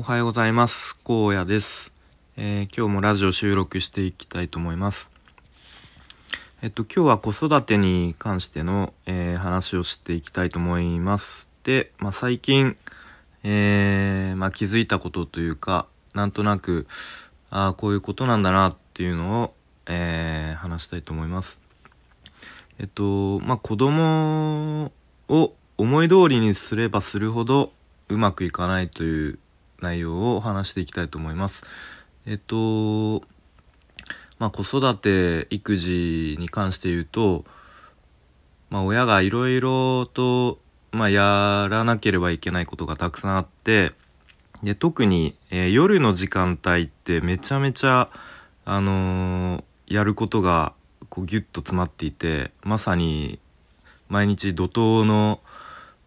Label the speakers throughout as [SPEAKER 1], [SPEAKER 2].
[SPEAKER 1] おはようございます。荒野です、えー、今日もラジオ収録していきたいと思います。えっと今日は子育てに関しての、えー、話をしていきたいと思います。で、まあ、最近、えー、まあ、気づいたことというかなんとなくああこういうことなんだなっていうのを、え話したいと思います。えっとまあ子供を思い通りにすればするほどうまくいかないという内容を話していきたいと思います。えっとまあ子育て育児に関して言うと、まあ、親がいろいろと、まあ、やらなければいけないことがたくさんあってで特に、えー、夜の時間帯ってめちゃめちゃ、あのー、やることがこうギュッと詰まっていてまさに毎日怒涛の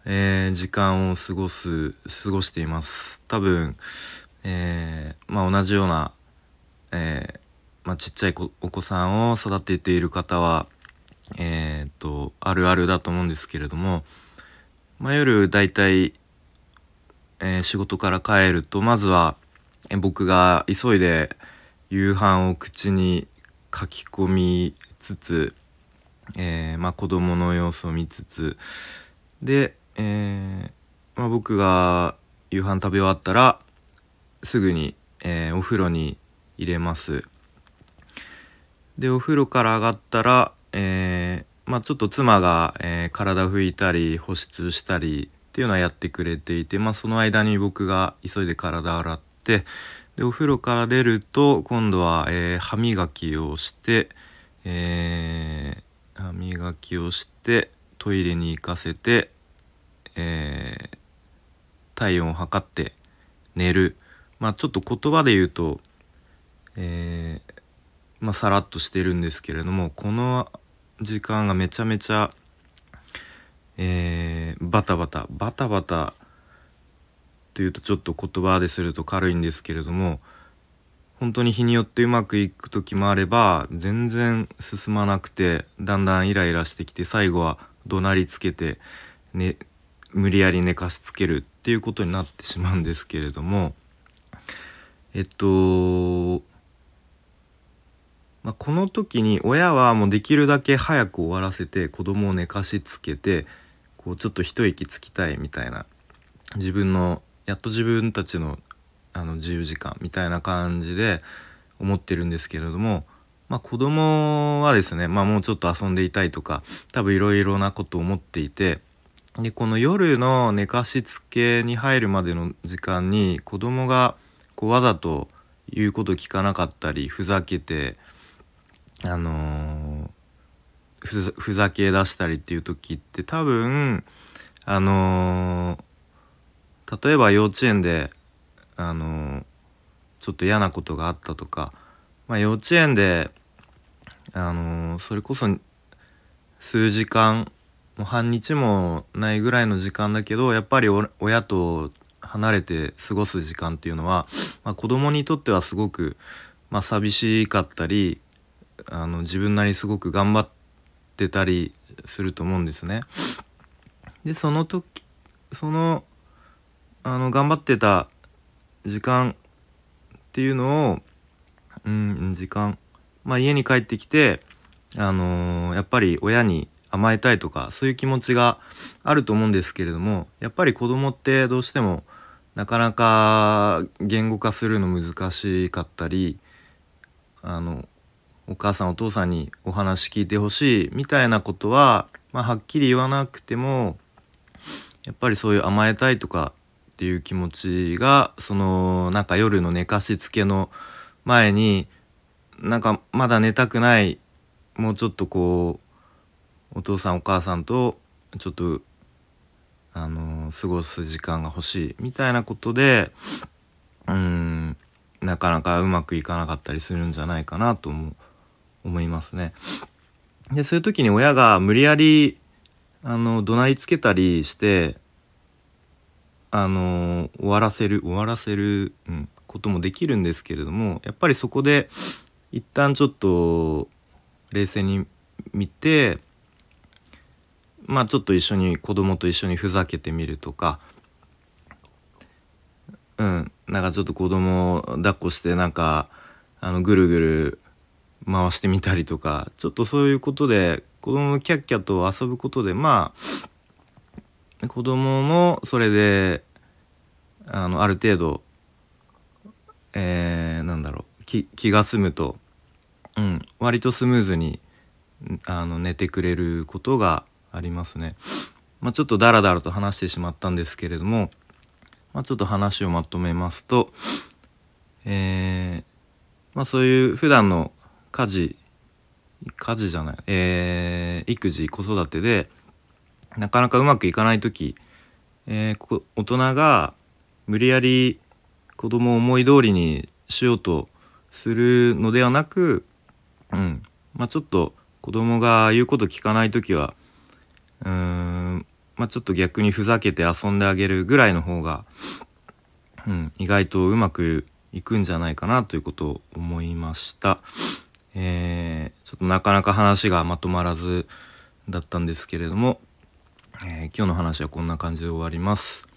[SPEAKER 1] えー、時間を過ごす過ごしています。多分、えー、まあ、同じような、えー、まあ、ちっちゃいお子さんを育てている方はえっとあるあるだと思うんですけれども、まあ、夜だいたい、仕事から帰るとまずは、え僕が急いで夕飯を口に書き込みつつ、えまあ、子供の様子を見つつでえー、まあ、僕が夕飯食べ終わったらすぐに、えー、お風呂に入れます。でお風呂から上がったら、えー、まあ、ちょっと妻が、え体拭いたり保湿したりっていうのはやってくれていて、まあ、その間に僕が急いで体洗ってでお風呂から出ると今度は、え歯磨きをして、え歯磨きをしてトイレに行かせてえー、体温を測って寝る。まあちょっと言葉で言うと、えー、まあさらっとしてるんですけれどもこの時間がめちゃめちゃ、えー、バタバタ。バタバタというとちょっと言葉ですると軽いんですけれども本当に日によってうまくいく時もあれば全然進まなくてだんだんイライラしてきて最後は怒鳴りつけて、ね、無理やり寝かしつけるっていうことになってしまうんですけれどもえっと、まあ、この時に親はもうできるだけ早く終わらせて子供を寝かしつけてこうちょっと一息つきたいみたいな自分のやっと自分たちのあの自由時間みたいな感じで思ってるんですけれども、まあ、子供はですね、まあ、もうちょっと遊んでいたいとか多分いろいろなことを思っていてでこの夜の寝かしつけに入るまでの時間に子供がこうわざと言うこと聞かなかったりふざけてあのー、ふざけ出したりっていう時って多分あのー、例えば幼稚園であのー、ちょっと嫌なことがあったとか、まあ、幼稚園であのそれこそ数時間もう半日もないぐらいの時間だけどやっぱり親と離れて過ごす時間っていうのは、まあ、子供にとってはすごく、まあ、寂しかったりあの自分なりすごく頑張ってたりすると思うんですね。でその時そのあの頑張ってた時間っていうのをうん時間まあ家に帰ってきてあのー、やっぱり親に甘えたいとかそういう気持ちがあると思うんですけれどもやっぱり子供ってどうしてもなかなか言語化するの難しかったりあのお母さんお父さんにお話聞いてほしいみたいなことは、まあ、はっきり言わなくてもやっぱりそういう甘えたいとかっていう気持ちがそのなんか夜の寝かしつけの前になんかまだ寝たくないもうちょっとこうお父さんお母さんとちょっとあの過ごす時間が欲しいみたいなことでうんなかなかうまくいかなかったりするんじゃないかなとも思いますね。でそういう時に親が無理やりあの怒鳴りつけたりしてあの終わらせる終わらせる、うん、こともできるんですけれどもやっぱりそこで一旦ちょっと冷静に見てまあちょっと一緒に子供と一緒にふざけてみるとか。うん。なんかちょっと子供を抱っこしてなんかあのぐるぐる回してみたりとか。ちょっとそういうことで子供のキャッキャと遊ぶことでまあ子供もそれであのある程度えー、なんだろう。気気が済むと、うん、割とスムーズにあの寝てくれることがありますね。まあ、ちょっとダラダラと話してしまったんですけれども、まあ、ちょっと話をまとめますと、えー、まあ、そういう普段の家事家事じゃない、えー、育児子育てでなかなかうまくいかない時、えー、大人が無理やり子供を思い通りにしようとするのではなく、うんまあ、ちょっと子供が言うこと聞かない時はうーんまあ、ちょっと逆にふざけて遊んであげるぐらいの方が、うん、意外とうまくいくんじゃないかなということを思いました。えー、ちょっとなかなか話がまとまらずだったんですけれども、えー、今日の話はこんな感じで終わります。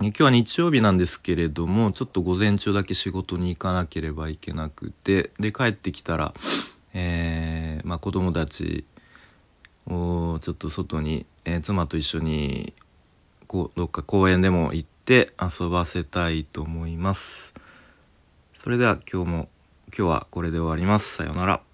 [SPEAKER 1] 今日は日曜日なんですけれどもちょっと午前中だけ仕事に行かなければいけなくてで帰ってきたら、えーまあ、子供たちおちょっと外に、えー、妻と一緒にこうどっか公園でも行って遊ばせたいと思います。それでは今日も今日はこれで終わります。さようなら。